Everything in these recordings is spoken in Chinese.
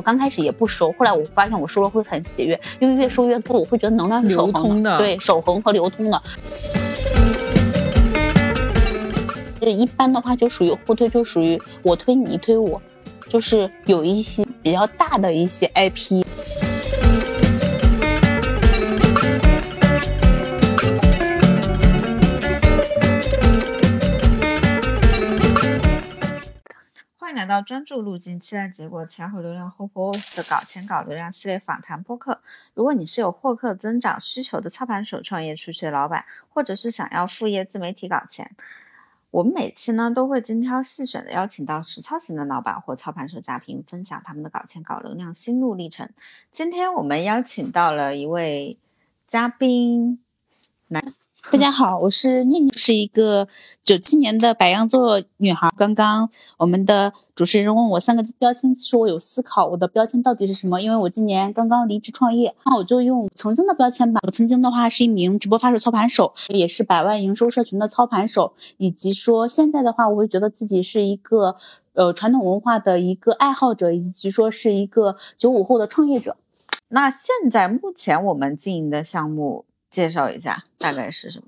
我刚开始也不收，后来我发现我收了会很喜悦，因为越收越多，我会觉得能量是守恒的，对，守恒和流通的。就是一般的话，就属于互推，就属于我推你推我，就是有一些比较大的一些 IP。到专注路径，期待结果，前后流量，Hope Always 的搞钱搞流量系列访谈播客。如果你是有获客增长需求的操盘手、创业初期的老板，或者是想要副业自媒体搞钱，我们每期呢都会精挑细选的邀请到实操型的老板或操盘手嘉宾，分享他们的搞钱搞流量心路历程。今天我们邀请到了一位嘉宾，男。大家好，我是念念，是一个九七年的白羊座女孩。刚刚我们的主持人问我三个标签，其实我有思考我的标签到底是什么，因为我今年刚刚离职创业，那我就用曾经的标签吧。我曾经的话是一名直播发售操盘手，也是百万营收社群的操盘手，以及说现在的话，我会觉得自己是一个呃传统文化的一个爱好者，以及说是一个九五后的创业者。那现在目前我们经营的项目。介绍一下大概是什么？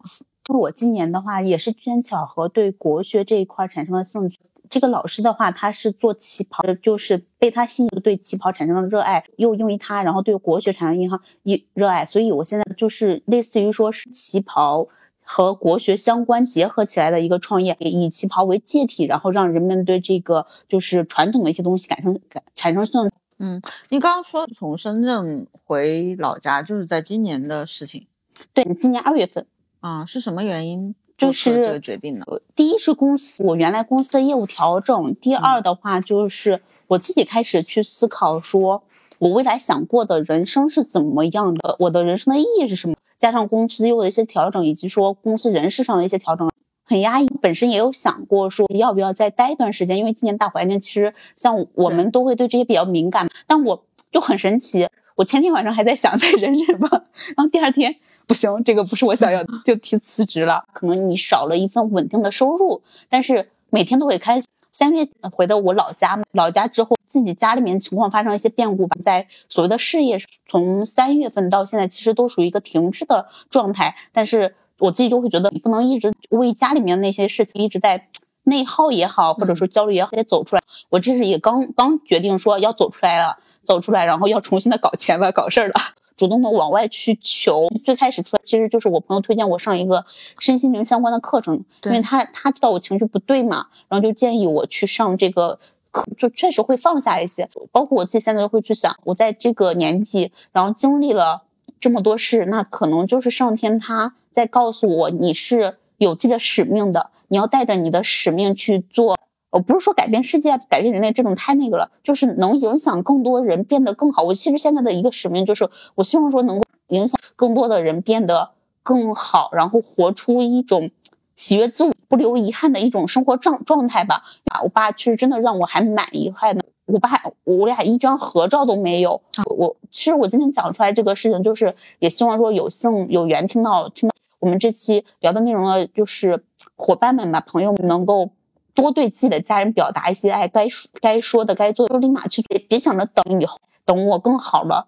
我今年的话也是机缘巧合，对国学这一块产生了兴趣。这个老师的话，他是做旗袍，就是被他吸引，对旗袍产生了热爱，又因为他，然后对国学产生银行一热爱。所以我现在就是类似于说是旗袍和国学相关结合起来的一个创业，以旗袍为借体，然后让人们对这个就是传统的一些东西感生感产生兴趣。嗯，你刚刚说从深圳回老家，就是在今年的事情。对，今年二月份，啊，是什么原因就是这个决定呢？第一是公司我原来公司的业务调整，第二的话就是我自己开始去思考，说我未来想过的人生是怎么样的，我的人生的意义是什么？加上公司业务的一些调整，以及说公司人事上的一些调整，很压抑。本身也有想过说要不要再待一段时间，因为今年大环境其实像我们都会对这些比较敏感。但我就很神奇，我前天晚上还在想再忍忍吧，然后第二天。不行，这个不是我想要的，就提辞职了。可能你少了一份稳定的收入，但是每天都会开心。三月回到我老家，老家之后自己家里面情况发生了一些变故吧，在所谓的事业，从三月份到现在，其实都属于一个停滞的状态。但是我自己就会觉得，你不能一直为家里面那些事情一直在内耗也好，或者说焦虑也好，得走出来。我这是也刚刚决定说要走出来了，走出来，然后要重新的搞钱了，搞事儿了。主动的往外去求，最开始出来其实就是我朋友推荐我上一个身心灵相关的课程，因为他他知道我情绪不对嘛，然后就建议我去上这个课，就确实会放下一些。包括我自己现在会去想，我在这个年纪，然后经历了这么多事，那可能就是上天他在告诉我，你是有自己的使命的，你要带着你的使命去做。我不是说改变世界、改变人类这种太那个了，就是能影响更多人变得更好。我其实现在的一个使命就是，我希望说能够影响更多的人变得更好，然后活出一种喜悦自我、不留遗憾的一种生活状状态吧。啊，我爸其实真的让我还蛮遗憾的。我爸，我俩一张合照都没有。我其实我今天讲出来这个事情，就是也希望说有幸有缘听到听到我们这期聊的内容的，就是伙伴们吧、朋友们能够。多对自己的家人表达一些爱，该说该说的该做的，就立马去做，别想着等以后，等我更好了，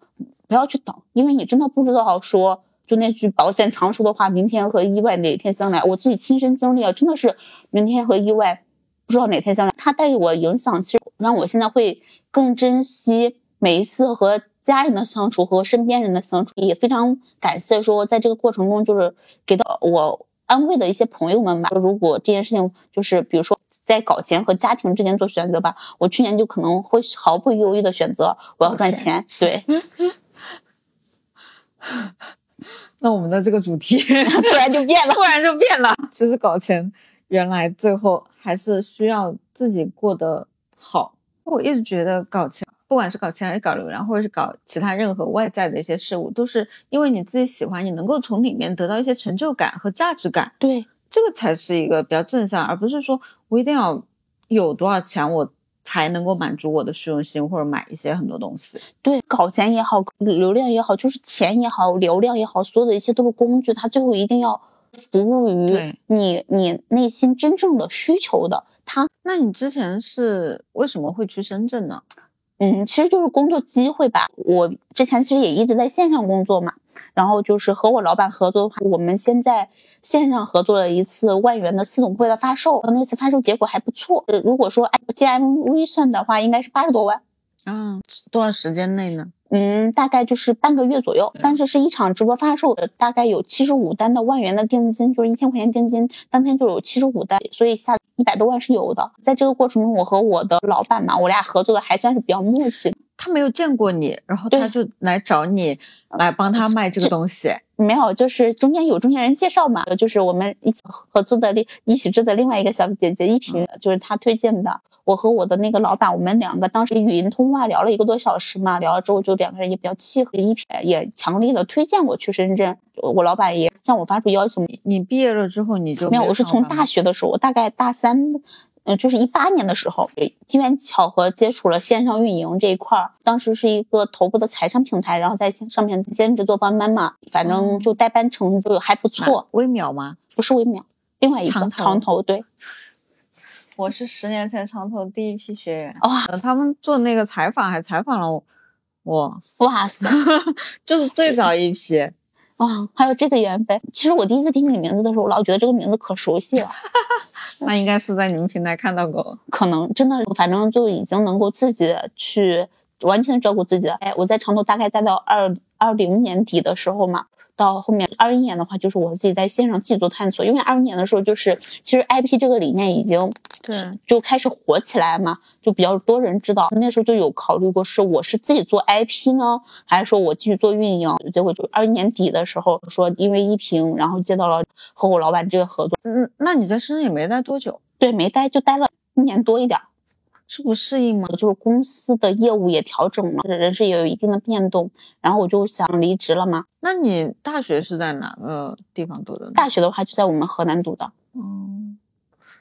不要去等，因为你真的不知道说，就那句保险常说的话，明天和意外哪天相来，我自己亲身经历啊，真的是明天和意外不知道哪天相来，它带给我影响，其实让我现在会更珍惜每一次和家人的相处和身边人的相处，也非常感谢说在这个过程中就是给到我安慰的一些朋友们吧，如果这件事情就是比如说。在搞钱和家庭之间做选择吧，我去年就可能会毫不犹豫的选择我要赚钱。对，那我们的这个主题 突然就变了，突然就变了。其实搞钱，原来最后还是需要自己过得好。我一直觉得搞钱，不管是搞钱还是搞流量，或者是搞其他任何外在的一些事物，都是因为你自己喜欢，你能够从里面得到一些成就感和价值感。对。这个才是一个比较正向，而不是说我一定要有多少钱我才能够满足我的虚荣心，或者买一些很多东西。对，搞钱也好，流量也好，就是钱也好，流量也好，所有的一切都是工具，它最后一定要服务于你你内心真正的需求的。它，那你之前是为什么会去深圳呢？嗯，其实就是工作机会吧。我之前其实也一直在线上工作嘛，然后就是和我老板合作的话，我们先在线上合作了一次万元的系统会的发售，那次发售结果还不错。呃如果说按 GMV 算的话，应该是八十多万。嗯，多少时间内呢？嗯，大概就是半个月左右，但是是一场直播发售，呃大概有七十五单的万元的定金，就是一千块钱定金，当天就有七十五单，所以下一百多万是有的。在这个过程中，我和我的老板嘛，我俩合作的还算是比较默契。他没有见过你，然后他就来找你来帮他卖这个东西。没有，就是中间有中间人介绍嘛，就是我们一起合作的另一起制的另外一个小姐姐一平，就是他推荐的。我和我的那个老板，我们两个当时语音通话聊了一个多小时嘛，聊了之后就两个人也比较契合，一平也强力的推荐我去深圳。我老板也向我发出邀请，你毕业了之后你就没有，我是从大学学的时候，我大概大三，嗯、就是一八年的时候，机缘巧合接触了线上运营这一块儿。当时是一个头部的财商平台，然后在线上面兼职做班班嘛，反正就代班成就还不错，微秒吗？不是微秒，另外一个长头长头对，我是十年前长头第一批学员，哇呃他们做那个采访还采访了我，我哇塞 就是最早一批。哇，还有这个缘分。其实我第一次听你名字的时候，我老觉得这个名字可熟悉了，那应该是在你们平台看到过。可能真的反正就已经能够自己去完全照顾自己了。哎，我在成都大概待到二二零年底的时候嘛，到后面二一年的话，就是我自己在线上自己做探索。因为二一年的时候，就是其实 IP 这个理念已经对，就开始火起来嘛，就比较多人知道。那时候就有考虑过，是我是自己做 IP 呢，还是说我继续做运营？结果就二一年底的时候，说因为一平，然后接到了和我老板这个合作，嗯，那你在深圳也没待多久，对，没待就待了一年多一点儿。是不适应吗？就是公司的业务也调整了，人事也有一定的变动，然后我就想离职了嘛。那你大学是在哪个地方读的呢？大学的话就在我们河南读的，嗯，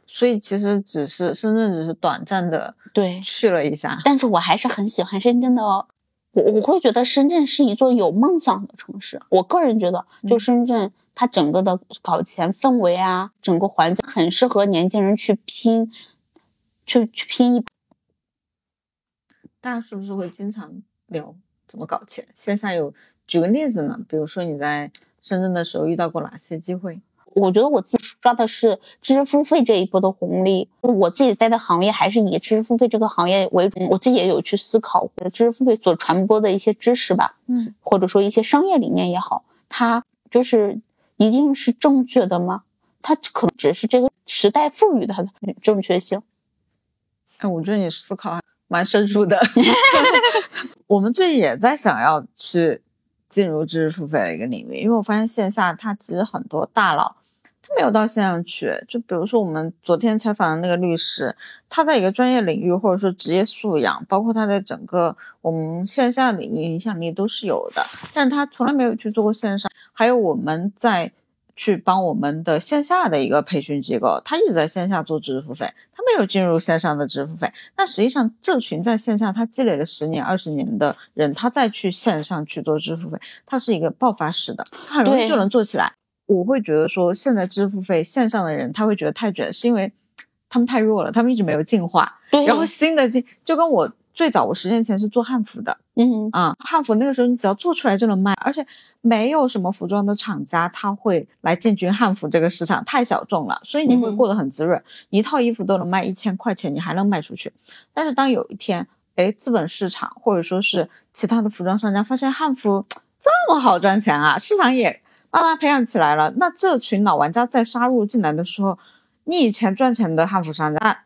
所以其实只是深圳只是短暂的对，去了一下。但是我还是很喜欢深圳的哦。我我会觉得深圳是一座有梦想的城市。我个人觉得，就深圳它整个的搞钱氛围啊，整个环境很适合年轻人去拼，去去拼一。大家是不是会经常聊怎么搞钱？线下有举个例子呢？比如说你在深圳的时候遇到过哪些机会？我觉得我自己抓的是知识付费这一波的红利。我自己待的行业还是以知识付费这个行业为主，我自己也有去思考知识付费所传播的一些知识吧，嗯，或者说一些商业理念也好，它就是一定是正确的吗？它可能只是这个时代赋予它的正确性。哎，我觉得你思考还蛮深入的。我们最近也在想要去进入知识付费的一个领域，因为我发现线下它其实很多大佬他没有到线上去。就比如说我们昨天采访的那个律师，他在一个专业领域或者说职业素养，包括他在整个我们线下的影响力都是有的，但他从来没有去做过线上。还有我们在去帮我们的线下的一个培训机构，他一直在线下做知识付费，他没有进入线上的知识付费。那实际上，这群在线下他积累了十年、二十年的人，他再去线上去做知识付费，他是一个爆发式的，他很容易就能做起来。我会觉得说，现在知识付费线上的人他会觉得太卷，是因为他们太弱了，他们一直没有进化。对，然后新的进，就跟我最早我十年前是做汉服的，嗯，啊、汉服那个时候你只要做出来就能卖，而且没有什么服装的厂家他会来进军汉服这个市场，太小众了，所以你会嗯过得很滋润，一套衣服都能卖一千块钱，你还能卖出去。但是当有一天，哎，资本市场或者说是其他的服装商家发现汉服 这么好赚钱啊，市场也慢慢培养起来了，那这群老玩家再杀入进来的时候，你以前赚钱的汉服商家，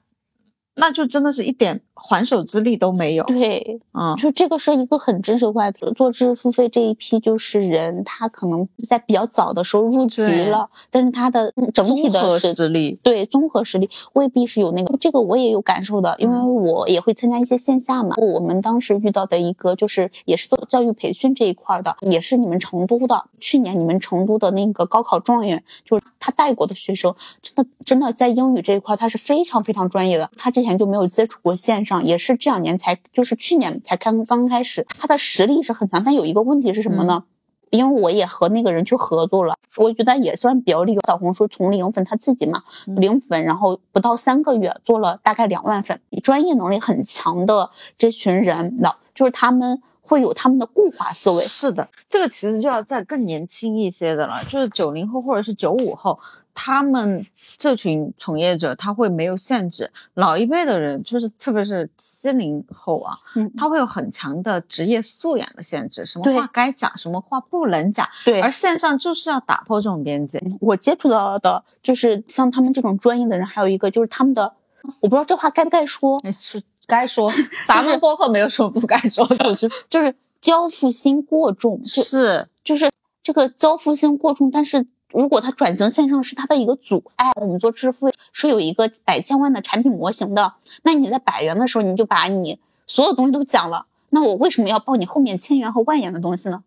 那那就真的是一点还手之力都没有。对，嗯，就这个是一个很真实的话题。做知识付费这一批就是人，他可能在比较早的时候入局了，但是他的嗯整体综合的实实力，对综合实力未必是有那个，这个我也有感受的，因为我也会参加一些线下嘛。我们当时遇到的一个就是也是做教育培训这一块的，也是你们成都的，去年你们成都的那个高考状元，就是他带过的学生，真的真的在英语这一块他是非常非常专业的，他之前就没有接触过线上，也是这两年才就是去年才刚刚开始，他的实力是很强，但有一个问题是什么呢？因为我也和那个人去合作了，我觉得也算比较利用小红书从零粉他自己嘛，零粉，然后不到三个月做了大概两万粉，专业能力很强的这群人的，就是他们会有他们的固化思维。是的，这个其实就要在更年轻一些的了，就是九零后或者是九五后。他们这群从业者，他会没有限制。老一辈的人，就是特别是七零后啊，嗯，他会有很强的职业素养的限制，什么话该讲，什么话不能讲。对，而线上就是要打破这种边界。我接触到的，就是像他们这种专业的人，还有一个就是他们的，我不知道这话该不该说，是该说。咱们播客没有什么不该说的，我觉得就是交付心过重，是，就是这个交付心过重，但是。如果他转型线上是他的一个阻碍，我们做支付是有一个百千万的产品模型的。那你在百元的时候，你就把你所有东西都讲了，那我为什么要报你后面千元和万元的东西呢？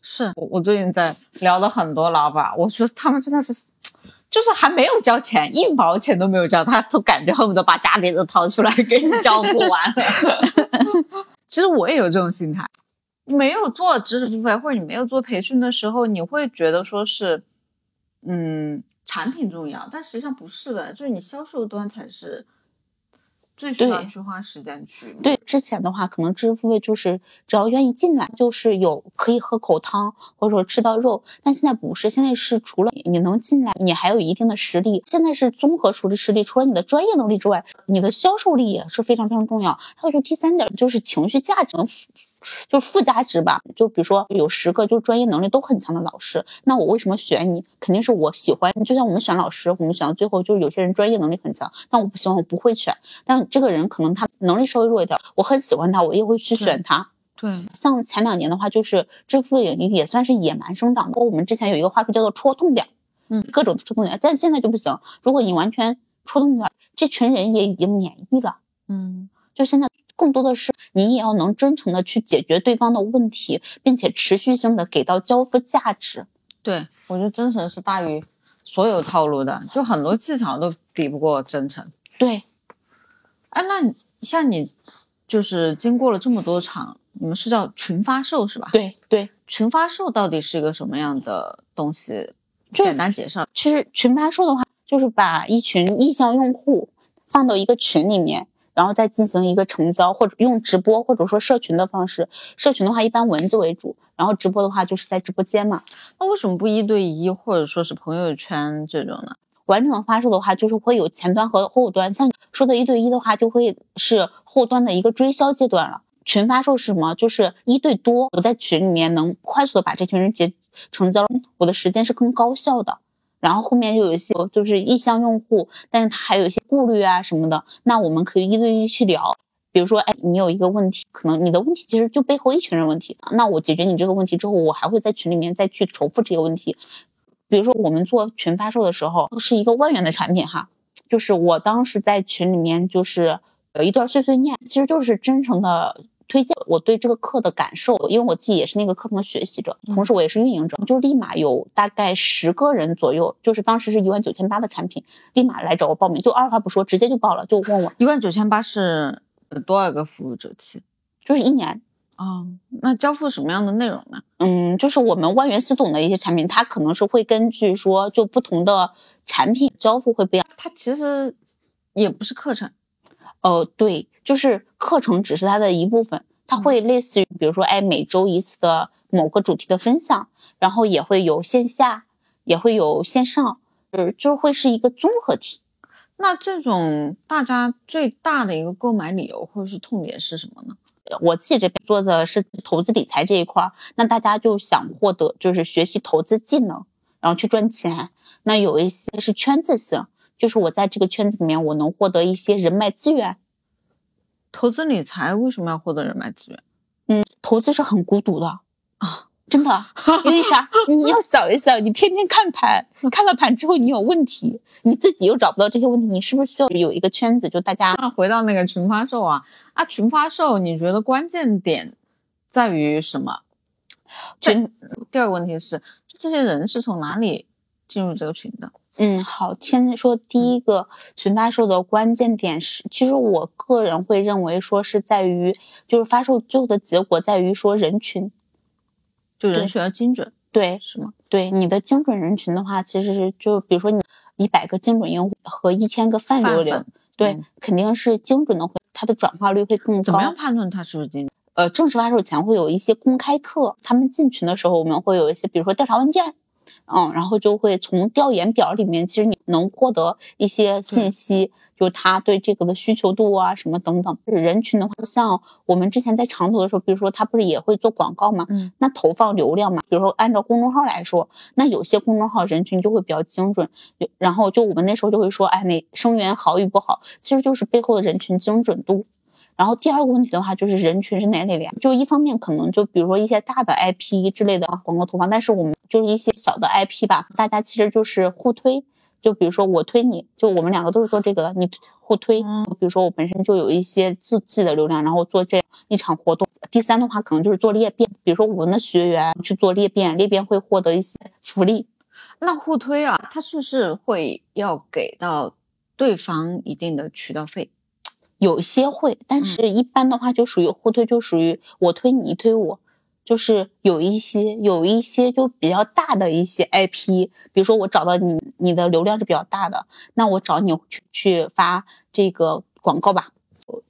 是我我最近在聊了很多老板，我觉得他们真的是，就是还没有交钱，一毛钱都没有交，他都感觉恨不得把家底都掏出来给你交付完了。其实我也有这种心态。没有做知识付费，或者你没有做培训的时候，你会觉得说是，嗯，产品重要，但实际上不是的，就是你销售端才是。最需要去花时间去。对，之前的话，可能知识付费就是只要愿意进来，就是有可以喝口汤，或者说吃到肉。但现在不是，现在是除了你能进来，你还有一定的实力。现在是综合处理，实力除了你的专业能力之外，你的销售力也是非常非常重要。还有就第三点，就是情绪价值，就附加值吧。就比如说有十个就专业能力都很强的老师，那我为什么选你？肯定是我喜欢。就像我们选老师，我们选到最后就是有些人专业能力很强，但我不喜欢，我不会选。但这个人可能他能力稍微弱一点，我很喜欢他，我也会去选他。对，像前两年的话，就是支付领域也算是野蛮生长的。我们之前有一个话术叫做戳痛点，嗯，各种戳痛点，但现在就不行。如果你完全戳痛点，这群人也已经免疫了。嗯，就现在更多的是你也要能真诚的去解决对方的问题，并且持续性的给到交付价值。对我觉得真诚是大于所有套路的，就很多技巧都抵不过真诚。对。哎，那像你，就是经过了这么多场，你们是叫群发售是吧？对对，群发售到底是一个什么样的东西？简单介绍。其实群发售的话，就是把一群意向用户放到一个群里面，然后再进行一个成交，或者用直播或者说社群的方式。社群的话一般文字为主，然后直播的话就是在直播间嘛。那为什么不一对一或者说是朋友圈这种呢？完整的发售的话，就是会有前端和后端。像说的一对一的话，就会是后端的一个追销阶段了。群发售是什么？就是一对多，我在群里面能快速的把这群人结成交，我的时间是更高效的。然后后面就有一些就是意向用户，但是他还有一些顾虑啊什么的，那我们可以一对一去聊。比如说，哎，你有一个问题，可能你的问题其实就背后一群人问题，那我解决你这个问题之后，我还会在群里面再去重复这个问题。比如说，我们做群发售的时候，是一个万元的产品哈，就是我当时在群里面就是有一段碎碎念，其实就是真诚的推荐我对这个课的感受，因为我自己也是那个课程的学习者，同时我也是运营者，就立马有大概十个人左右，就是当时是一万九千八的产品，立马来找我报名，就二话不说，直接就报了，就问我一万九千八是多少个服务周期，就是一年。哦，那交付什么样的内容呢？嗯，就是我们万元系统的一些产品，它可能是会根据说就不同的产品交付会不一样。它其实也不是课程，哦，对，就是课程只是它的一部分，它会类似于比如说哎每周一次的某个主题的分享，然后也会有线下，也会有线上，呃，就是会是一个综合体。那这种大家最大的一个购买理由或者是痛点是什么呢？我自己这边做的是投资理财这一块儿，那大家就想获得就是学习投资技能，然后去赚钱。那有一些是圈子性，就是我在这个圈子里面，我能获得一些人脉资源。投资理财为什么要获得人脉资源？嗯，投资是很孤独的啊。真的，因为啥？你要想一想，你天天看盘，看了盘之后你有问题，你自己又找不到这些问题，你是不是需要有一个圈子？就大家那回到那个群发售啊啊，群发售，你觉得关键点在于什么？群第二个问题是，这些人是从哪里进入这个群的？嗯，好，先说第一个群发售的关键点是，其实我个人会认为说是在于，就是发售最后的结果在于说人群。就人群要精准，对，是吗？对，你的精准人群的话，其实是就比如说你一百个精准用户和一千个泛流量，对，嗯肯定是精准的会，它的转化率会更高怎么。样判断它是不是精准？呃，正式发售前会有一些公开课，他们进群的时候，我们会有一些，比如说调查问卷，嗯，然后就会从调研表里面，其实你能获得一些信息，就是他对这个的需求度啊，什么等等。人群的话，像我们之前在长途的时候，比如说他不是也会做广告嘛，嗯，那投放流量嘛，比如说按照公众号来说，那有些公众号人群就会比较精准，有然后就我们那时候就会说，哎，哪生源好与不好，其实就是背后的人群精准度。然后第二个问题的话，就是人群是哪里的呀？就是一方面可能就比如说一些大的 IP 之类的广告投放，但是我们就是一些小的 IP 吧，大家其实就是互推。就比如说我推你，就我们两个都是做这个的，你互推。比如说我本身就有一些自自己的流量，然后做这一场活动。第三的话，可能就是做裂变，比如说我们的学员去做裂变，裂变会获得一些福利。那互推啊，它是不是会要给到对方一定的渠道费？有些会，但是一般的话就属于互推，就属于我推你，你推我。就是有一些有一些就比较大的一些 IP，比如说我找到你，你的流量是比较大的，那我找你去去发这个广告吧，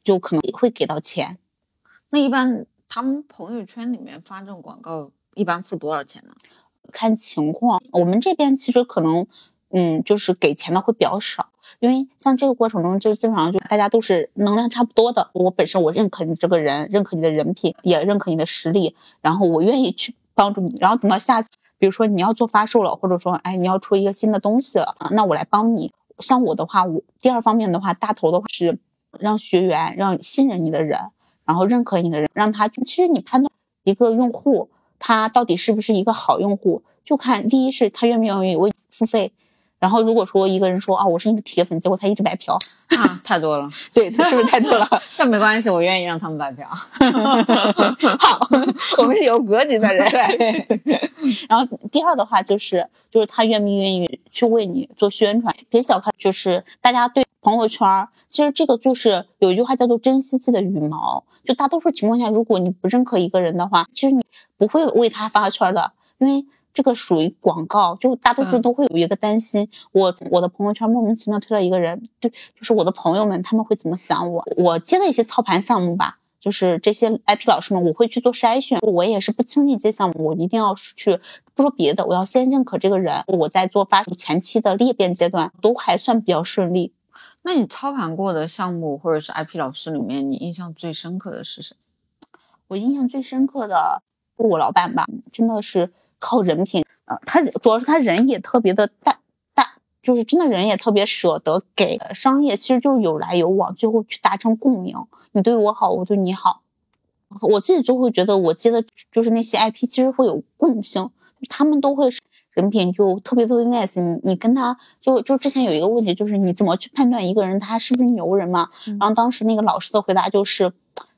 就可能会给到钱。那一般他们朋友圈里面发这种广告，一般付多少钱呢？看情况，我们这边其实可能，嗯，就是给钱的会比较少，因为像这个过程中，就基本上就大家都是能量差不多的。我本身我认可你这个人，认可你的人品，也认可你的实力，然后我愿意去帮助你。然后等到下次，比如说你要做发售了，或者说哎你要出一个新的东西了，那我来帮你。像我的话，我第二方面的话，大头的话是让学员，让信任你的人，然后认可你的人，让他其实你判断一个用户。他到底是不是一个好用户，就看第一是他愿不愿意为付费，然后如果说一个人说啊我是你的铁粉，结果他一直白嫖，啊，太多了，对，是不是太多了？但没关系，我愿意让他们白嫖。好，我们是有格局的人。对，然后第二的话就是就是他愿不愿意去为你做宣传，别小看就是大家对朋友圈，其实这个就是有一句话叫做珍惜自己的羽毛。就大多数情况下，如果你不认可一个人的话，其实你不会为他发圈的，因为这个属于广告，就大多数都会有一个担心，嗯、我我的朋友圈莫名其妙推了一个人，对，就是我的朋友们他们会怎么想我？我接了一些操盘项目吧，就是这些 IP 老师们，我会去做筛选，我也是不轻易接项目，我一定要去不说别的，我要先认可这个人。我在做发前期的裂变阶段都还算比较顺利。那你操盘过的项目或者是 IP 老师里面，你印象最深刻的是谁？我印象最深刻的我老板吧，真的是靠人品。呃，他主要是他人也特别的大大，就是真的人也特别舍得给。商业其实就是有来有往，最后去达成共鸣。你对我好，我对你好。我自己就会觉得，我接的就是那些 IP，其实会有共性，他们都会是。人品就特别特别 nice，你你跟他就就之前有一个问题，就是你怎么去判断一个人他是不是牛人嘛？嗯、然后当时那个老师的回答就是，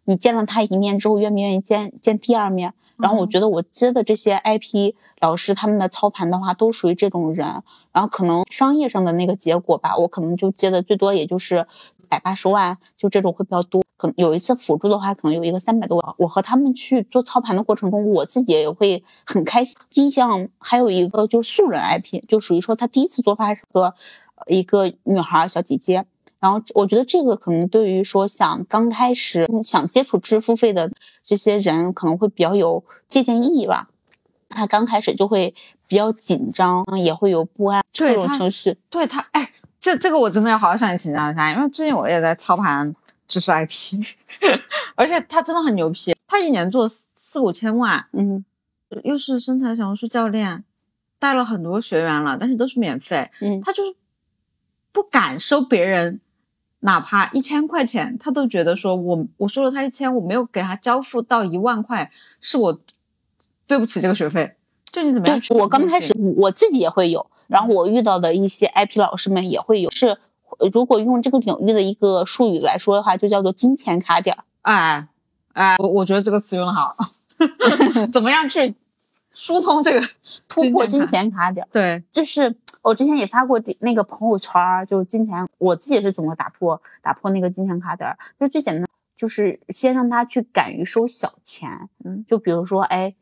你见了他一面之后，愿不愿意见见第二面？然后我觉得我接的这些 IP 老师他们的操盘的话，都属于这种人。然后可能商业上的那个结果吧，我可能就接的最多也就是百八十万，就这种会比较多。可能有一次辅助的话，可能有一个三百多万。我和他们去做操盘的过程中，我自己也会很开心。印象还有一个就是素人 IP，就属于说他第一次做发是个一个女孩小姐姐。然后我觉得这个可能对于说想刚开始想接触支付费的这些人，可能会比较有借鉴意义吧。他刚开始就会比较紧张，也会有不安这种情绪。对他，哎，这这个我真的要好好向你请教一下，因为最近我也在操盘知识 IP，而且他真的很牛批，他一年做四五千万，嗯，又是身材小红书教练，带了很多学员了，但是都是免费，嗯，他就是不敢收别人。哪怕一千块钱，他都觉得说我我收了他一千，我没有给他交付到一万块，是我对不起这个学费。就你怎么样？我刚开始我自己也会有，然后我遇到的一些 IP 老师们也会有。是如果用这个领域的一个术语来说的话，就叫做金钱卡点。哎哎，我我觉得这个词用的好。怎么样去疏通这个突破金钱卡点？对，就是。我之前也发过那个朋友圈，就是金钱，我自己是怎么打破打破那个金钱卡点？就是最简单，就是先让他去敢于收小钱，嗯，就比如说，哎，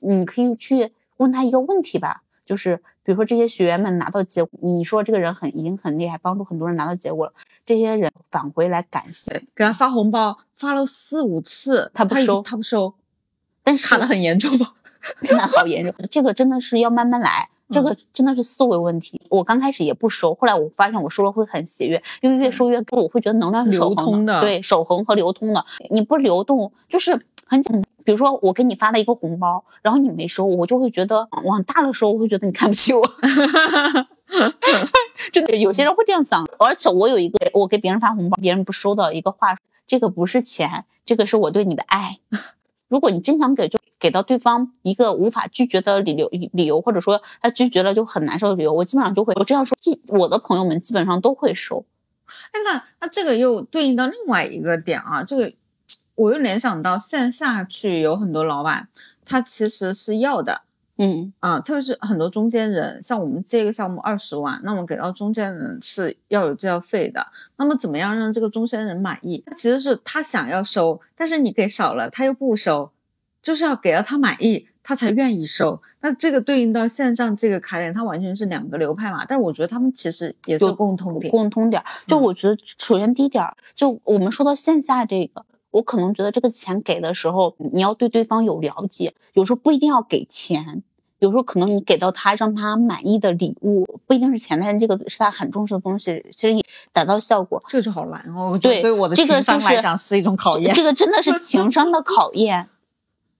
你可以去问他一个问题吧，就是比如说这些学员们拿到结果，你说这个人很已经很厉害，帮助很多人拿到结果了，这些人返回来感谢，给他发红包发了四五次，他不收他不收，但是卡的很严重吗？真的好严重，这个真的是要慢慢来。这个真的是思维问题。我刚开始也不收，后来我发现我收了会很喜悦，因为越收越多，我会觉得能量是守恒的，对，守恒和流通的。你不流动，就是很简单。比如说我给你发了一个红包，然后你没收，我就会觉得往大了收，我会觉得你看不起我。真的，有些人会这样想。而且我有一个，我给别人发红包，别人不收的一个话，这个不是钱，这个是我对你的爱。如果你真想给，就给到对方一个无法拒绝的理由，理由或者说他拒绝了就很难受的理由，我基本上就会我这样说，我的朋友们基本上都会收。哎，那那这个又对应到另外一个点啊，这个我又联想到线下去有很多老板，他其实是要的，嗯啊，特别是很多中间人，像我们这个项目二十万，那么给到中间人是要有介绍费的，那么怎么样让这个中间人满意？他其实是他想要收，但是你给少了，他又不收。就是要给到他满意，他才愿意收。那这个对应到线上这个卡点，它完全是两个流派嘛。但是我觉得他们其实也是共通点，共通点。就我觉得，首先第一点，就我们说到线下这个，我可能觉得这个钱给的时候，你要对对方有了解。有时候不一定要给钱，有时候可能你给到他让他满意的礼物，不一定是钱，但是这个是他很重视的东西，其实也达到效果。这个就好难哦。对，对我的情商来讲是一种考验。这个真的是情商的考验。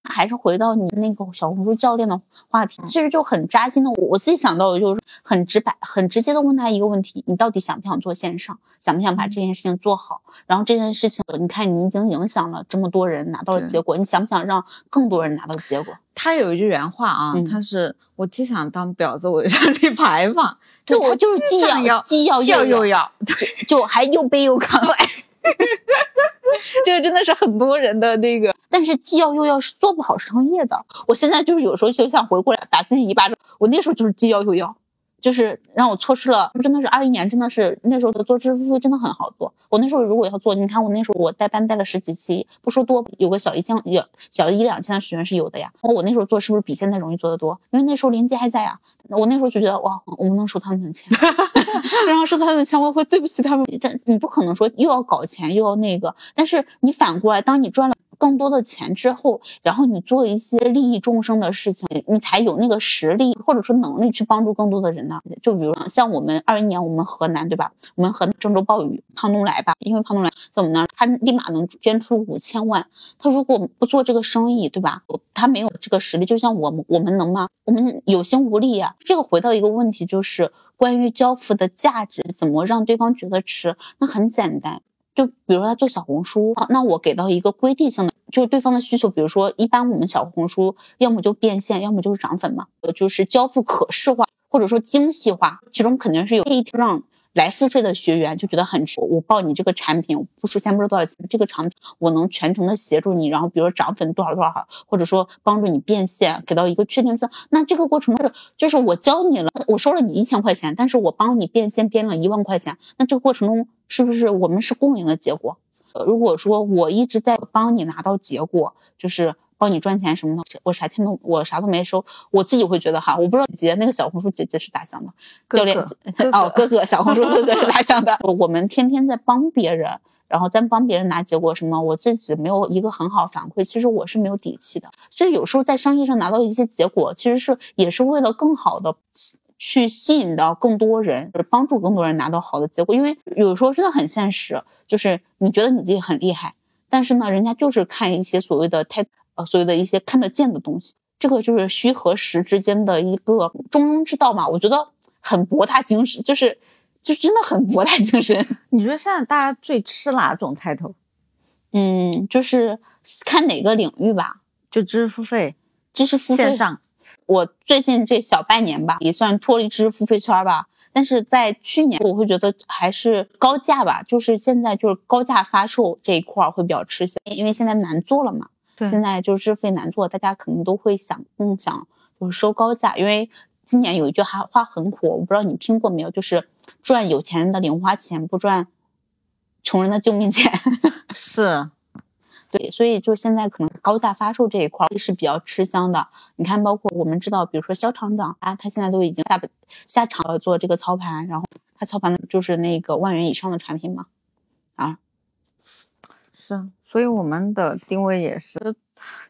还是回到你那个小红书教练的话题，其实就很扎心的。我自己想到的就是很直白、很直接的问他一个问题：你到底想不想做线上？想不想把这件事情做好？然后这件事情，你看你已经影响了这么多人拿到了结果，你想不想让更多人拿到结果？他有一句原话啊，他是我既想当婊子，我又想立牌坊，就我就是既要既要又要，就还又卑又亢。这个真的是很多人的那个，但是既要又要是做不好商业的。我现在就是有时候就想回过来打自己一巴掌。我那时候就是既要又要。就是让我错失了，真的是二一年，真的是那时候的做支付费真的很好做。我那时候如果要做，你看我那时候我带班带了十几期，不说多，有个小一千，有小一两千的学员是有的呀。我那时候做是不是比现在容易做得多？因为那时候连接还在呀。我那时候就觉得哇，我不能收他们的钱，然后收他们的钱我会对不起他们。但你不可能说又要搞钱又要那个，但是你反过来，当你赚了。更多的钱之后，然后你做一些利益众生的事情，你才有那个实力或者说能力去帮助更多的人呢。就比如像我们二一年，我们河南对吧？我们河南郑州暴雨，胖东来吧，因为胖东来在我们那儿，他立马能捐出五千万。他如果不做这个生意，对吧？他没有这个实力，就像我们，我们能吗？我们有心无力呀。这个回到一个问题，就是关于交付的价值，怎么让对方觉得值？那很简单。就比如说他做小红书，那我给到一个规定性的，就是对方的需求，比如说一般我们小红书要么就变现，要么就是涨粉嘛，就是交付可视化或者说精细化，其中肯定是有一让。来付费的学员就觉得很值，我报你这个产品，不出钱不知道多少钱，这个产品我能全程的协助你，然后比如说涨粉多少多少，或者说帮助你变现，给到一个确定性。那这个过程是就是我教你了，我收了你一千块钱，但是我帮你变现变了一万块钱，那这个过程中是不是我们是共赢的结果？如果说我一直在帮你拿到结果，就是。帮你赚钱什么的，我啥钱都我啥都没收，我自己会觉得哈，我不知道姐姐那个小红书姐姐是咋想的，教练哦哥哥小红书哥哥是咋想的？我们天天在帮别人，然后在帮别人拿结果什么，我自己没有一个很好反馈，其实我是没有底气的。所以有时候在商业上拿到一些结果，其实是也是为了更好的去吸引到更多人，帮助更多人拿到好的结果。因为有时候真的很现实，就是你觉得你自己很厉害，但是呢，人家就是看一些所谓的太。呃，所有的一些看得见的东西，这个就是虚和实之间的一个中庸之道嘛。我觉得很博大精深，就是，就真的很博大精深。你觉得现在大家最吃哪种菜头？嗯，就是看哪个领域吧。就知识付费，知识付费线上。我最近这小半年吧，也算脱离知识付费圈吧。但是在去年，我会觉得还是高价吧，就是现在就是高价发售这一块会比较吃香，因为现在难做了嘛。现在就是资费难做，大家可能都会想更想就是收高价，因为今年有一句话很火，我不知道你听过没有，就是赚有钱人的零花钱，不赚穷人的救命钱。是，对，所以就现在可能高价发售这一块是比较吃香的。你看，包括我们知道，比如说肖厂长啊，他现在都已经下下场做这个操盘，然后他操盘的就是那个万元以上的产品嘛，啊，是，所以我们的定位也是，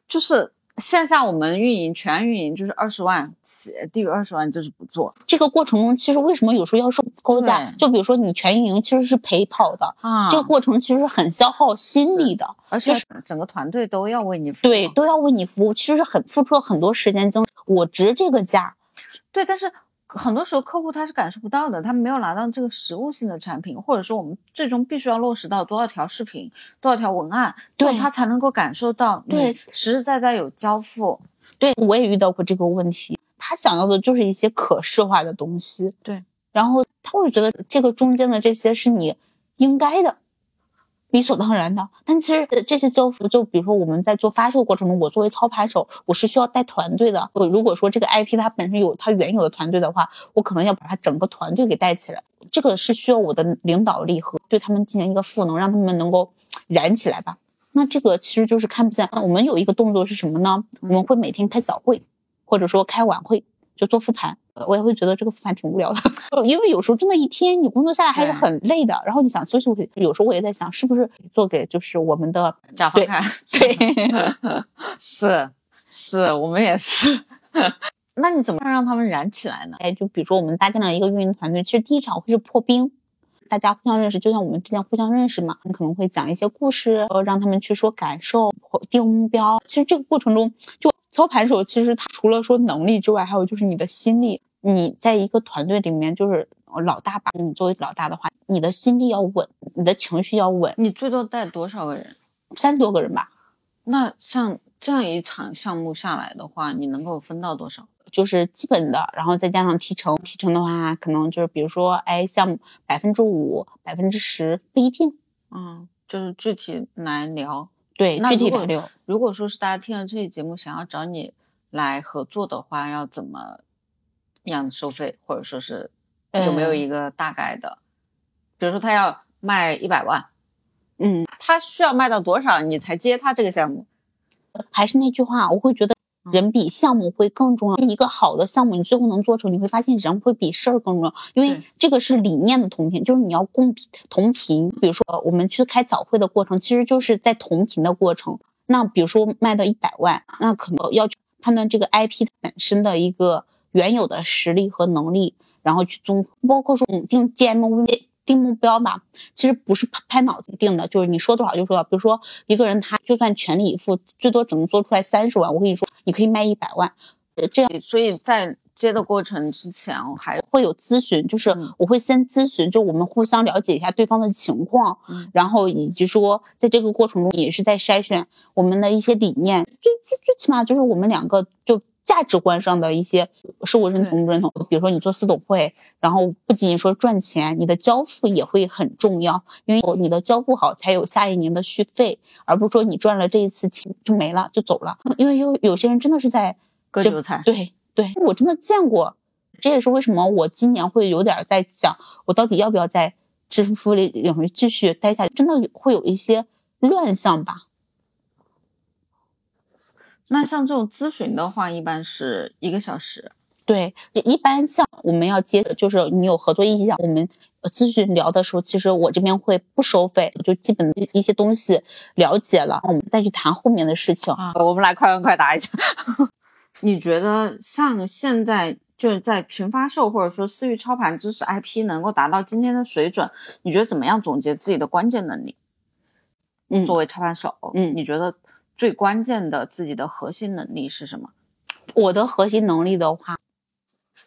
就是。线下我们运营全运营就是二十万起，低于二十万就是不做。这个过程中，其实为什么有时候要收高价？就比如说你全运营其实是陪跑的啊，这个过程其实是很消耗心力的，而且整个团队都要为你服务，对，都要为你服务，其实是很付出了很多时间精力我值这个价，对，但是。很多时候客户他是感受不到的，他没有拿到这个实物性的产品，或者说我们最终必须要落实到多少条视频、多少条文案，对他才能够感受到对实实在在有交付。对我也遇到过这个问题，他想要的就是一些可视化的东西，对，然后他会觉得这个中间的这些是你应该的。理所当然的，但其实这些交付，就比如说我们在做发售过程中，我作为操盘手，我是需要带团队的。我如果说这个 IP 它本身有它原有的团队的话，我可能要把它整个团队给带起来，这个是需要我的领导力和对他们进行一个赋能，让他们能够燃起来吧。那这个其实就是看不见。我们有一个动作是什么呢？我们会每天开早会，或者说开晚会。就做复盘，我也会觉得这个复盘挺无聊的，因为有时候真的一天你工作下来还是很累的，然后你想休息，有时候我也在想，是不是做给就是我们的甲方看？对，是是，我们也是。那你怎么让他们燃起来呢？哎，就比如说我们搭建了一个运营团队，其实第一场会是破冰，大家互相认识，就像我们之前互相认识嘛，你可能会讲一些故事，然后让他们去说感受，定目标。其实这个过程中就。操盘手其实他除了说能力之外，还有就是你的心力。你在一个团队里面就是老大吧？你作为老大的话，你的心力要稳，你的情绪要稳。你最多带多少个人？三十多个人吧。那像这样一场项目下来的话，你能够分到多少？就是基本的，然后再加上提成。提成的话，可能就是比如说，哎，项目百分之五、百分之十不一定。嗯，就是具体来聊。对，具体聊。如果说是大家听了这期节目，想要找你来合作的话，要怎么样收费，或者说是有没有一个大概的？比如说他要卖一百万，嗯，他需要卖到多少你才接他这个项目？还是那句话，我会觉得。人比项目会更重要。一个好的项目，你最后能做成，你会发现人会比事儿更重要。因为这个是理念的同频，就是你要公平同频。比如说，我们去开早会的过程，其实就是在同频的过程。那比如说卖到一百万，那可能要去判断这个 IP 本身的一个原有的实力和能力，然后去综合，包括说我们定 GMV。定目标吧，其实不是拍脑子定的，就是你说多少就多少。比如说一个人他就算全力以赴，最多只能做出来三十万。我跟你说，你可以卖一百万，这样。所以在接的过程之前，我还会有咨询，就是我会先咨询，就我们互相了解一下对方的情况，然后以及说在这个过程中也是在筛选我们的一些理念，最最最起码就是我们两个就。价值观上的一些是我认同不认同？比如说你做私董会，然后不仅仅说赚钱，你的交付也会很重要，因为你的交付好才有下一年的续费，而不是说你赚了这一次钱就没了就走了。因为有有些人真的是在割韭菜。对对，我真的见过，这也是为什么我今年会有点在想，我到底要不要在支付领域继续待下去？真的会有一些乱象吧。那像这种咨询的话，一般是一个小时。对，一般像我们要接，就是你有合作意向，我们咨询聊的时候，其实我这边会不收费，就基本的一些东西了解了，我们再去谈后面的事情。啊，我们来快问快答一下。你觉得像现在就是在群发售或者说私域操盘知识 IP 能够达到今天的水准，你觉得怎么样总结自己的关键能力？嗯，作为操盘手，嗯，你觉得？最关键的自己的核心能力是什么？我的核心能力的话，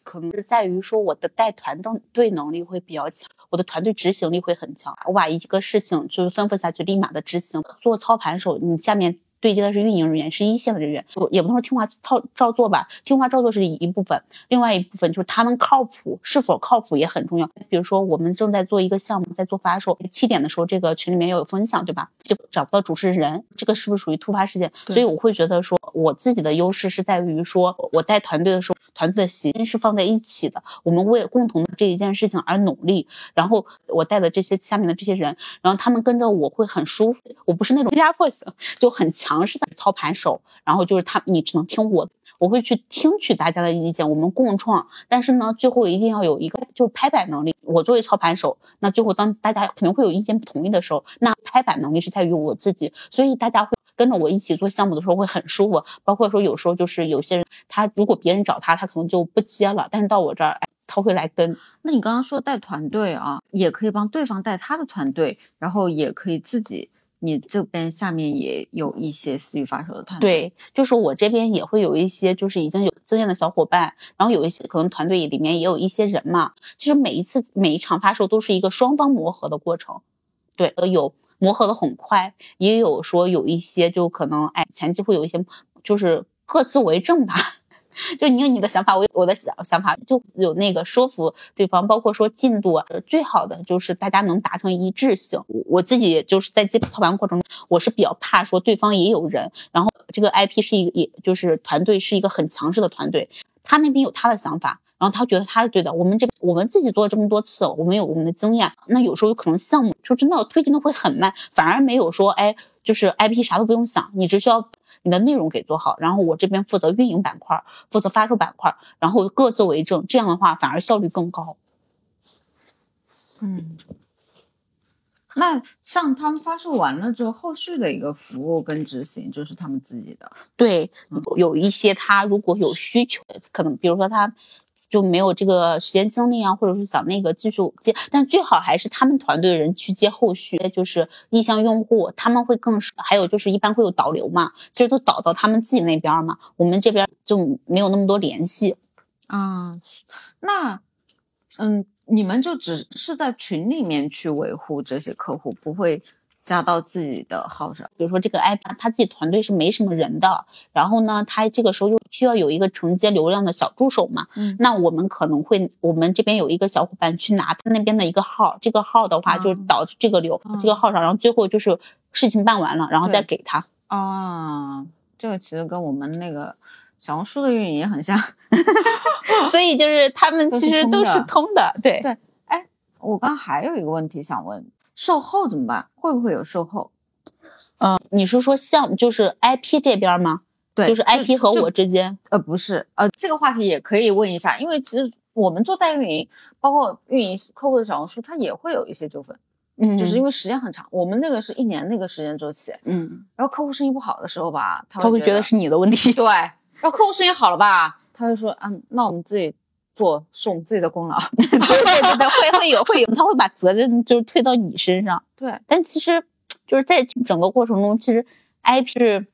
可能是在于说我的带团队能力会比较强，我的团队执行力会很强。我把一个事情就是吩咐下去，立马的执行。做操盘手，你下面。对接的是运营人员，是一线的人员，也不能说听话操照做吧，听话照做是一部分，另外一部分就是他们靠谱，是否靠谱也很重要。比如说我们正在做一个项目，在做发售，七点的时候这个群里面要有分享，对吧？就找不到主持人，这个是不是属于突发事件？所以我会觉得说，我自己的优势是在于说，我带团队的时候，团队的心是放在一起的，我们为共同的这一件事情而努力。然后我带的这些下面的这些人，然后他们跟着我会很舒服。我不是那种压迫型，就很强势的操盘手。然后就是他，你只能听我，我会去听取大家的意见，我们共创。但是呢，最后一定要有一个就是拍板能力。我作为操盘手，那最后当大家可能会有意见不同意的时候，那拍板能力是在于我自己。所以大家会。跟着我一起做项目的时候会很舒服，包括说有时候就是有些人他如果别人找他，他可能就不接了，但是到我这儿，他会来跟。那你刚刚说带团队啊，也可以帮对方带他的团队，然后也可以自己，你这边下面也有一些私域发售的团队。对，就是我这边也会有一些就是已经有经验的小伙伴，然后有一些可能团队里面也有一些人嘛。其实每一次每一场发售都是一个双方磨合的过程，对，有。磨合的很快，也有说有一些就可能哎前期会有一些就是各自为政吧，就你有你的想法，我我的想想法就有那个说服对方，包括说进度啊，最好的就是大家能达成一致性。我自己就是在接操盘过程中，我是比较怕说对方也有人，然后这个 IP 是一个也就是团队是一个很强势的团队，他那边有他的想法。然后他觉得他是对的，我们这我们自己做了这么多次，我们有我们的经验。那有时候可能项目就真的推进的会很慢，反而没有说，哎，就是 IP 啥都不用想，你只需要你的内容给做好，然后我这边负责运营板块，负责发售板块，然后各自为政，这样的话反而效率更高。嗯。那像他们发售完了之后，后续的一个服务跟执行就是他们自己的。对，有一些他如果有需求，可能比如说他。就没有这个时间精力啊，或者是想那个继续接，但最好还是他们团队的人去接后续，就是意向用户，他们会更还有就是一般会有导流嘛，其实都导到他们自己那边嘛，我们这边就没有那么多联系。啊，那，嗯，你们就只是在群里面去维护这些客户，不会。加到自己的号上，比如说这个 IP，他自己团队是没什么人的，然后呢，他这个时候又需要有一个承接流量的小助手嘛，嗯，那我们可能会，我们这边有一个小伙伴去拿他那边的一个号，这个号的话就是导这个流这个号上，然后最后就是事情办完了，然后再给他。啊，这个其实跟我们那个小红书的运营也很像，所以就是他们其实都是通的，对对。哎，我刚还有一个问题想问。售后怎么办？会不会有售后？嗯，你是说像就是 IP 这边吗？对，就是 IP 和我之间。呃，不是，呃，这个话题也可以问一下，因为其实我们做代运营，包括运营客户的小红书，它也会有一些纠纷。嗯，就是因为时间很长，我们那个是一年那个时间周期。嗯，然后客户生意不好的时候吧，他会觉得是你的问题。对，然后客户生意好了吧，他会说，嗯，那我们自己。做是我们自己的功劳，对对对对，会会有会有，他会把责任就是推到你身上。对，但其实就是在整个过程中，其实 IP 是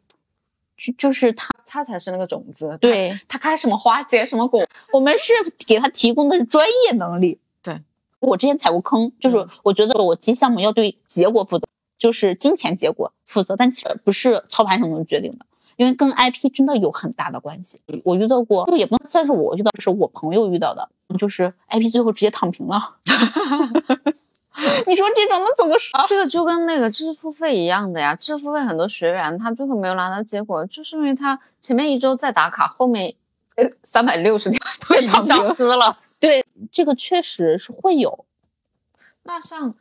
就就是他他才是那个种子，对他开什么花结什么果，我们是给他提供的是专业能力。对，我之前踩过坑，就是我觉得我接项目要对结果负责，就是金钱结果负责，但其实不是操盘手能决定的。因为跟 IP 真的有很大的关系，我遇到过，就也不能算是我遇到，是我朋友遇到的，就是 IP 最后直接躺平了。你说这种能怎么说？这个就跟那个知识付费一样的呀，知识付费很多学员他最后没有拿到结果，就是因为他前面一周在打卡，后面呃三百六十天都已经消失了。对，这个确实是会有。那像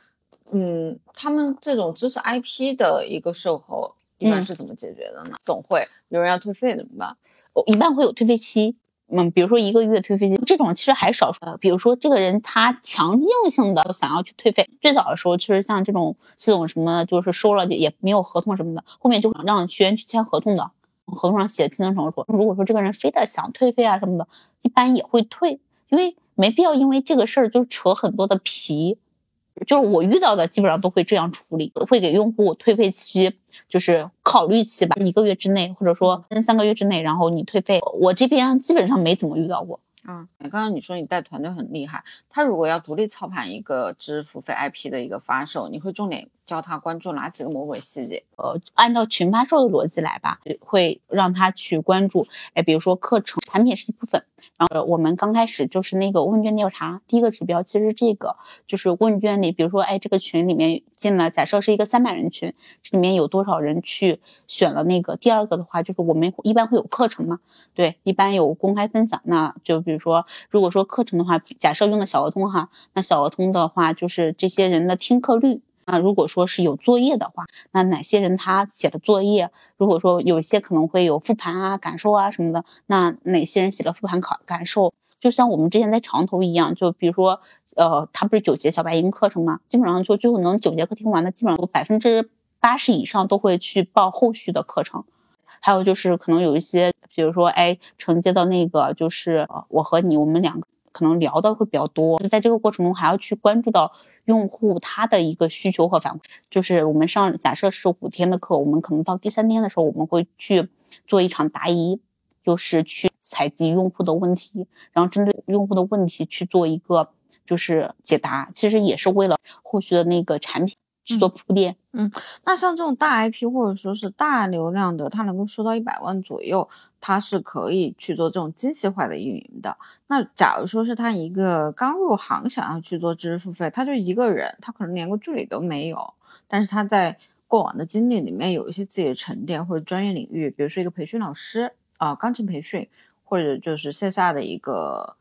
嗯，他们这种知识 IP 的一个售后。一般是怎么解决的呢？总会有人要退费怎么办？我一般会有退费期，嗯，比如说一个月退费期，这种其实还少数。比如说这个人他强硬性的想要去退费，最早的时候其实像这种系统什么，就是收了也没有合同什么的，后面就让学员去签合同的，合同上写清清楚楚。如果说这个人非得想退费啊什么的，一般也会退，因为没必要因为这个事儿就扯很多的皮。就是我遇到的基本上都会这样处理，会给用户退费期，就是考虑期吧，一个月之内，或者说三三个月之内，然后你退费。我这边基本上没怎么遇到过。嗯，刚刚你说你带团队很厉害，他如果要独立操盘一个支付费 IP 的一个发售，你会重点教他关注哪几个魔鬼细节？呃，按照群发售的逻辑来吧，会让他去关注，哎，比如说课程产品是一部分，然后我们刚开始就是那个问卷调查，第一个指标其实这个就是问卷里，比如说，哎，这个群里面进了，假设是一个三百人群，这里面有多少人去选了那个？第二个的话，就是我们一般会有课程嘛，对，一般有公开分享，那就比如说，如果说课程的话，假设用的小额通哈，那小额通的话，就是这些人的听课率。那如果说是有作业的话，那哪些人他写的作业？如果说有些可能会有复盘啊、感受啊什么的，那哪些人写了复盘考感受？就像我们之前在长头一样，就比如说，呃，他不是九节小白银课程吗？基本上就最后能九节课听完的，基本上百分之八十以上都会去报后续的课程。还有就是可能有一些，比如说，哎，承接的那个就是我和你，我们两个可能聊的会比较多，在这个过程中还要去关注到。用户他的一个需求和反馈，就是我们上假设是五天的课，我们可能到第三天的时候，我们会去做一场答疑，就是去采集用户的问题，然后针对用户的问题去做一个就是解答，其实也是为了后续的那个产品去做铺垫。嗯，那像这种大 IP 或者说是大流量的，它能够收到一百万左右，它是可以去做这种精细化的运营的。那假如说是他一个刚入行想要去做知识付费，他就一个人，他可能连个助理都没有，但是他在过往的经历里面有一些自己的沉淀或者专业领域，比如说一个培训老师啊，钢琴培训，或者就是线下的一个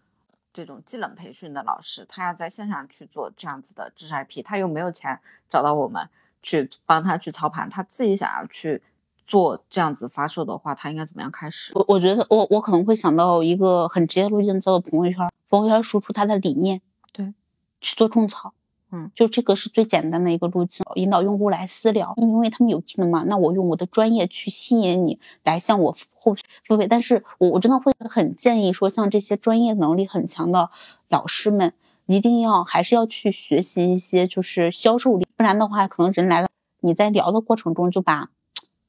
这种技能培训的老师，他要在线上去做这样子的知识 IP，他又没有钱找到我们。去帮他去操盘，他自己想要去做这样子发售的话，他应该怎么样开始？我我觉得我我可能会想到一个很直接路径，叫做朋友圈，朋友圈输出他的理念，对，去做种草，嗯，就这个是最简单的一个路径，引导用户来私聊，因为他们有技能嘛，那我用我的专业去吸引你来向我后付费，但是我我真的会很建议说，像这些专业能力很强的老师们。一定要还是要去学习一些就是销售力，不然的话，可能人来了，你在聊的过程中就把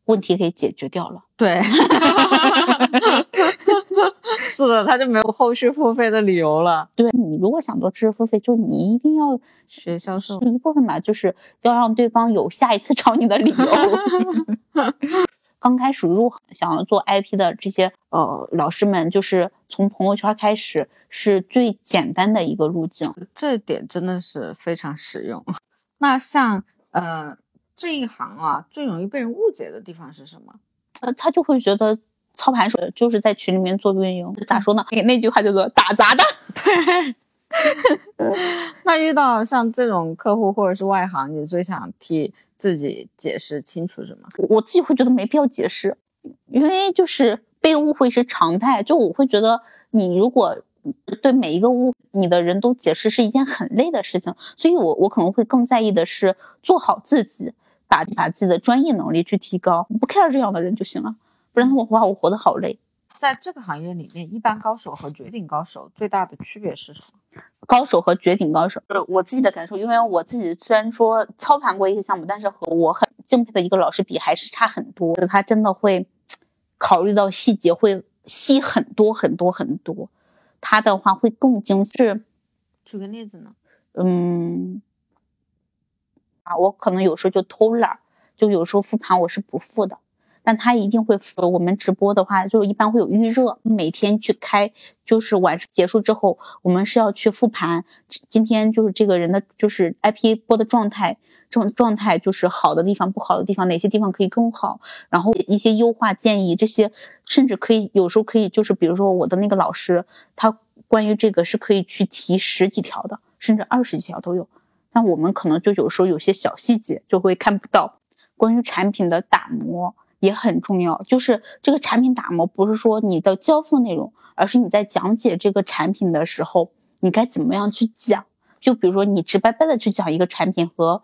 问题给解决掉了。对，是的，他就没有后续付费的理由了。对你如果想做知识付费，就你一定要学销售一部分吧，就是要让对方有下一次找你的理由。刚开始入行想要做 IP 的这些呃老师们，就是从朋友圈开始是最简单的一个路径，这点真的是非常实用。那像呃这一行啊，最容易被人误解的地方是什么？呃，他就会觉得操盘手就是在群里面做运营，咋说呢？那 那句话叫做打杂的。对。那遇到像这种客户或者是外行，你最想替？自己解释清楚什么？我自己会觉得没必要解释，因为就是被误会是常态。就我会觉得，你如果对每一个误你的人都解释是一件很累的事情，所以我我可能会更在意的是做好自己，把把自己的专业能力去提高，不 care 这样的人就行了。不然的话，我活得好累。在这个行业里面，一般高手和绝顶高手最大的区别是什么？高手和绝顶高手，是我自己的感受。因为我自己虽然说操盘过一些项目，但是和我很敬佩的一个老师比，还是差很多。他真的会考虑到细节，会细很多很多很多。他的话会更精细。举个例子呢？嗯，啊，我可能有时候就偷懒，就有时候复盘我是不复的。但他一定会。我们直播的话，就一般会有预热，每天去开，就是晚上结束之后，我们是要去复盘。今天就是这个人的，就是 IP 播的状态，状状态就是好的地方，不好的地方，哪些地方可以更好，然后一些优化建议，这些甚至可以有时候可以，就是比如说我的那个老师，他关于这个是可以去提十几条的，甚至二十几条都有。但我们可能就有时候有些小细节就会看不到，关于产品的打磨。也很重要，就是这个产品打磨，不是说你的交付内容，而是你在讲解这个产品的时候，你该怎么样去讲。就比如说，你直白白的去讲一个产品，和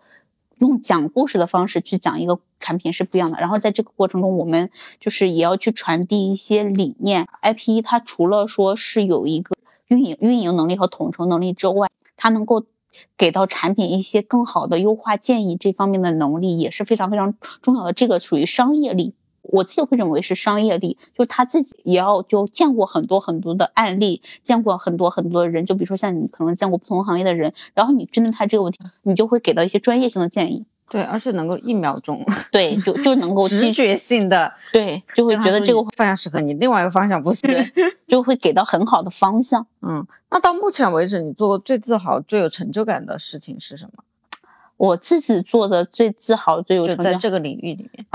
用讲故事的方式去讲一个产品是不一样的。然后在这个过程中，我们就是也要去传递一些理念。IP 它除了说是有一个运营运营能力和统筹能力之外，它能够。给到产品一些更好的优化建议，这方面的能力也是非常非常重要的。这个属于商业力，我自己会认为是商业力，就是他自己也要就见过很多很多的案例，见过很多很多人，就比如说像你可能见过不同行业的人，然后你针对他这个问题，你就会给到一些专业性的建议。对，而且能够一秒钟，对，就就能够直觉性的，对，就会觉得这个方向适合你，另外一个方向不行，就会给到很好的方向。嗯，那到目前为止，你做过最自豪、最有成就感的事情是什么？我自己做的最自豪、最有成就在这个领域里面，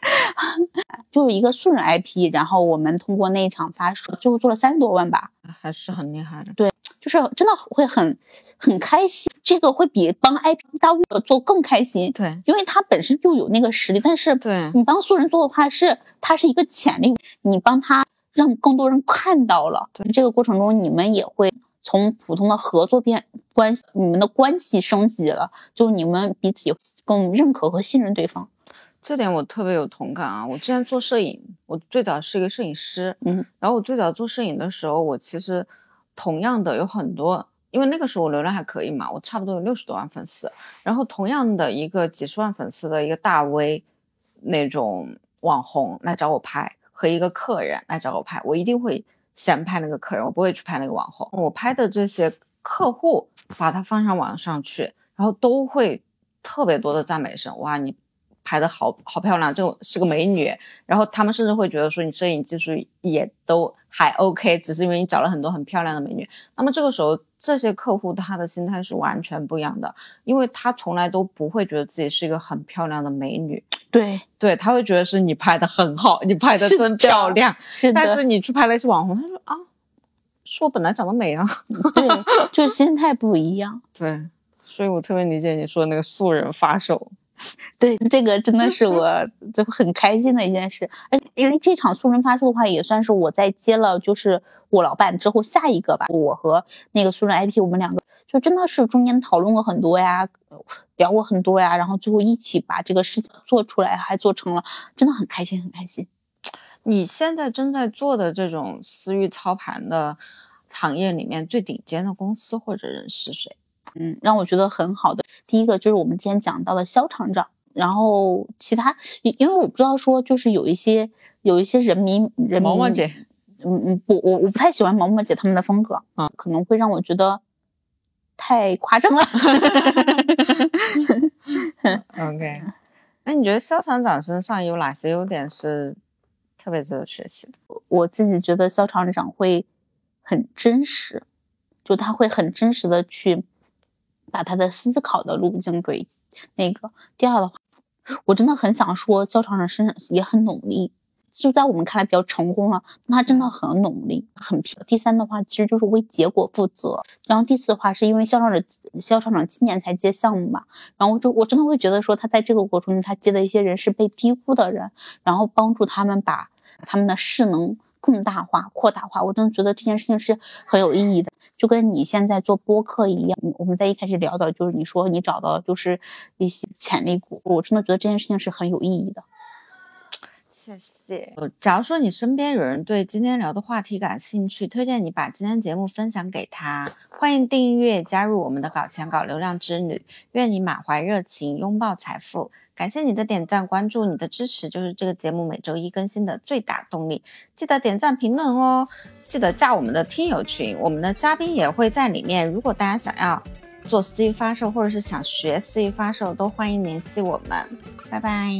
就是一个素人 IP，然后我们通过那一场发售，最后做了三十多万吧，还是很厉害的。对。就是真的会很很开心，这个会比帮 IP 大 V 做更开心。对，因为他本身就有那个实力，但是对你帮素人做的话，是他是一个潜力，你帮他让更多人看到了。这个过程中，你们也会从普通的合作变关系，你们的关系升级了，就你们彼此更认可和信任对方。这点我特别有同感啊！我之前做摄影，我最早是一个摄影师，嗯，然后我最早做摄影的时候，我其实。同样的有很多，因为那个时候我流量还可以嘛，我差不多有六十多万粉丝。然后同样的一个几十万粉丝的一个大 V，那种网红来找我拍，和一个客人来找我拍，我一定会先拍那个客人，我不会去拍那个网红。我拍的这些客户，把它放上网上去，然后都会特别多的赞美声，哇，你。拍的好好漂亮，就是个美女。然后他们甚至会觉得说你摄影技术也都还 OK，只是因为你找了很多很漂亮的美女。那么这个时候，这些客户他的心态是完全不一样的，因为他从来都不会觉得自己是一个很漂亮的美女。对对，他会觉得是你拍的很好，你拍的真漂亮。是但是你去拍了一些网红，他说啊，是我本来长得美啊。对，就心态不一样。对，所以我特别理解你说的那个素人发售。对，这个真的是我就很开心的一件事，而且因为这场素人发售的话，也算是我在接了就是我老板之后下一个吧。我和那个素人 IP，我们两个就真的是中间讨论过很多呀，聊过很多呀，然后最后一起把这个事情做出来，还做成了，真的很开心，很开心。你现在正在做的这种私域操盘的行业里面，最顶尖的公司或者人是谁？嗯，让我觉得很好的，第一个就是我们今天讲到的肖厂长，然后其他，因为我不知道说就是有一些有一些人民人民毛毛姐，嗯嗯，不，我我不太喜欢毛毛姐他们的风格啊，可能会让我觉得太夸张了。OK，那你觉得肖厂长身上有哪些优点是特别值得学习的？我自己觉得肖厂长会很真实，就他会很真实的去。把他的思考的路径给那个第二的话，我真的很想说，肖厂长身上也很努力，就在我们看来比较成功了。他真的很努力，很拼。第三的话，其实就是为结果负责。然后第四的话，是因为肖厂长肖厂长今年才接项目嘛，然后就我真的会觉得说，他在这个过程中，他接的一些人是被低估的人，然后帮助他们把他们的势能。更大化、扩大化，我真的觉得这件事情是很有意义的，就跟你现在做播客一样。我们在一开始聊的就是你说你找到就是一些潜力股，我真的觉得这件事情是很有意义的。谢谢。假如说你身边有人对今天聊的话题感兴趣，推荐你把今天节目分享给他。欢迎订阅加入我们的搞钱搞流量之旅，愿你满怀热情拥抱财富。感谢你的点赞、关注，你的支持就是这个节目每周一更新的最大动力。记得点赞、评论哦，记得加我们的听友群，我们的嘉宾也会在里面。如果大家想要做私域发售，或者是想学私域发售，都欢迎联系我们。拜拜。